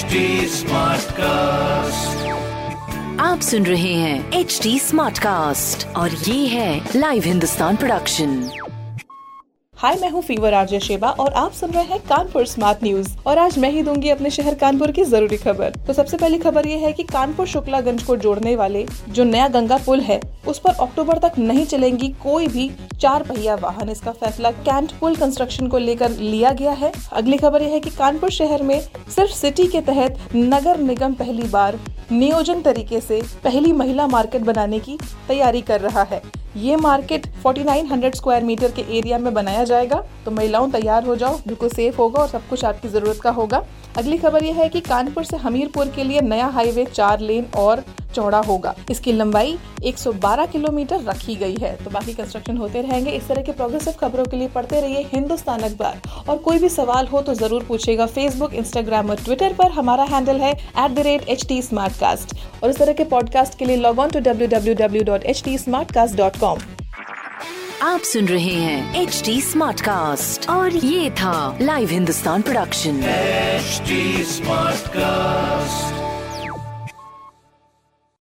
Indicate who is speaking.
Speaker 1: HD cast
Speaker 2: आप सुन रहे हैं एच डी स्मार्ट कास्ट और ये है लाइव हिंदुस्तान प्रोडक्शन
Speaker 3: हाय मैं हूँ फीवर आरजे शेबा और आप सुन रहे हैं कानपुर स्मार्ट न्यूज़ और आज मैं ही दूँगी अपने शहर कानपुर की ज़रूरी खबर। तो सबसे पहली खबर ये है कि कानपुर शुक्लागंज को जोड़ने वाले जो नया गंगा पुल है उस पर अक्टूबर तक नहीं चलेंगी कोई भी चार पहिया वाहन इसका फैसला कैंट पुल कंस्ट्रक्शन को लेकर लिया गया है। अगली खबर यह है कि कानपुर शहर में सिर्फ़ सिटी के तहत नगर निगम पहली बार नियोजन तरीके से पहली महिला मार्केट बनाने की तैयारी कर रहा है। ये मार्केट 4900 स्क्वायर मीटर के एरिया में बनाया जाएगा। तो महिलाओं तैयार हो जाओ, बिल्कुल सेफ़ होगा और सब कुछ आपकी ज़रूरत का होगा। अगली खबर यह है कि कानपुर से हमीरपुर के लिए नया हाईवे चार लेन और चौड़ा होगा। इसकी लंबाई 112 किलोमीटर रखी गई है। तो बाकी कंस्ट्रक्शन होते रहेंगे। इस तरह के प्रोग्रेसिव खबरों के लिए पढ़ते रहिए हिंदुस्तान अखबार। और कोई भी सवाल हो तो ज़रूर पूछेगा फेसबुक इंस्टाग्राम और ट्विटर पर। हमारा हैंडल है at the rate H T और इस तरह के पॉडकास्ट के लिए log on to W W W dot H T smart cast dot com
Speaker 2: आप सुन रहे हैं एच डी स्मार्ट कास्ट और ये था live Hindustan production
Speaker 1: HD Smartcast.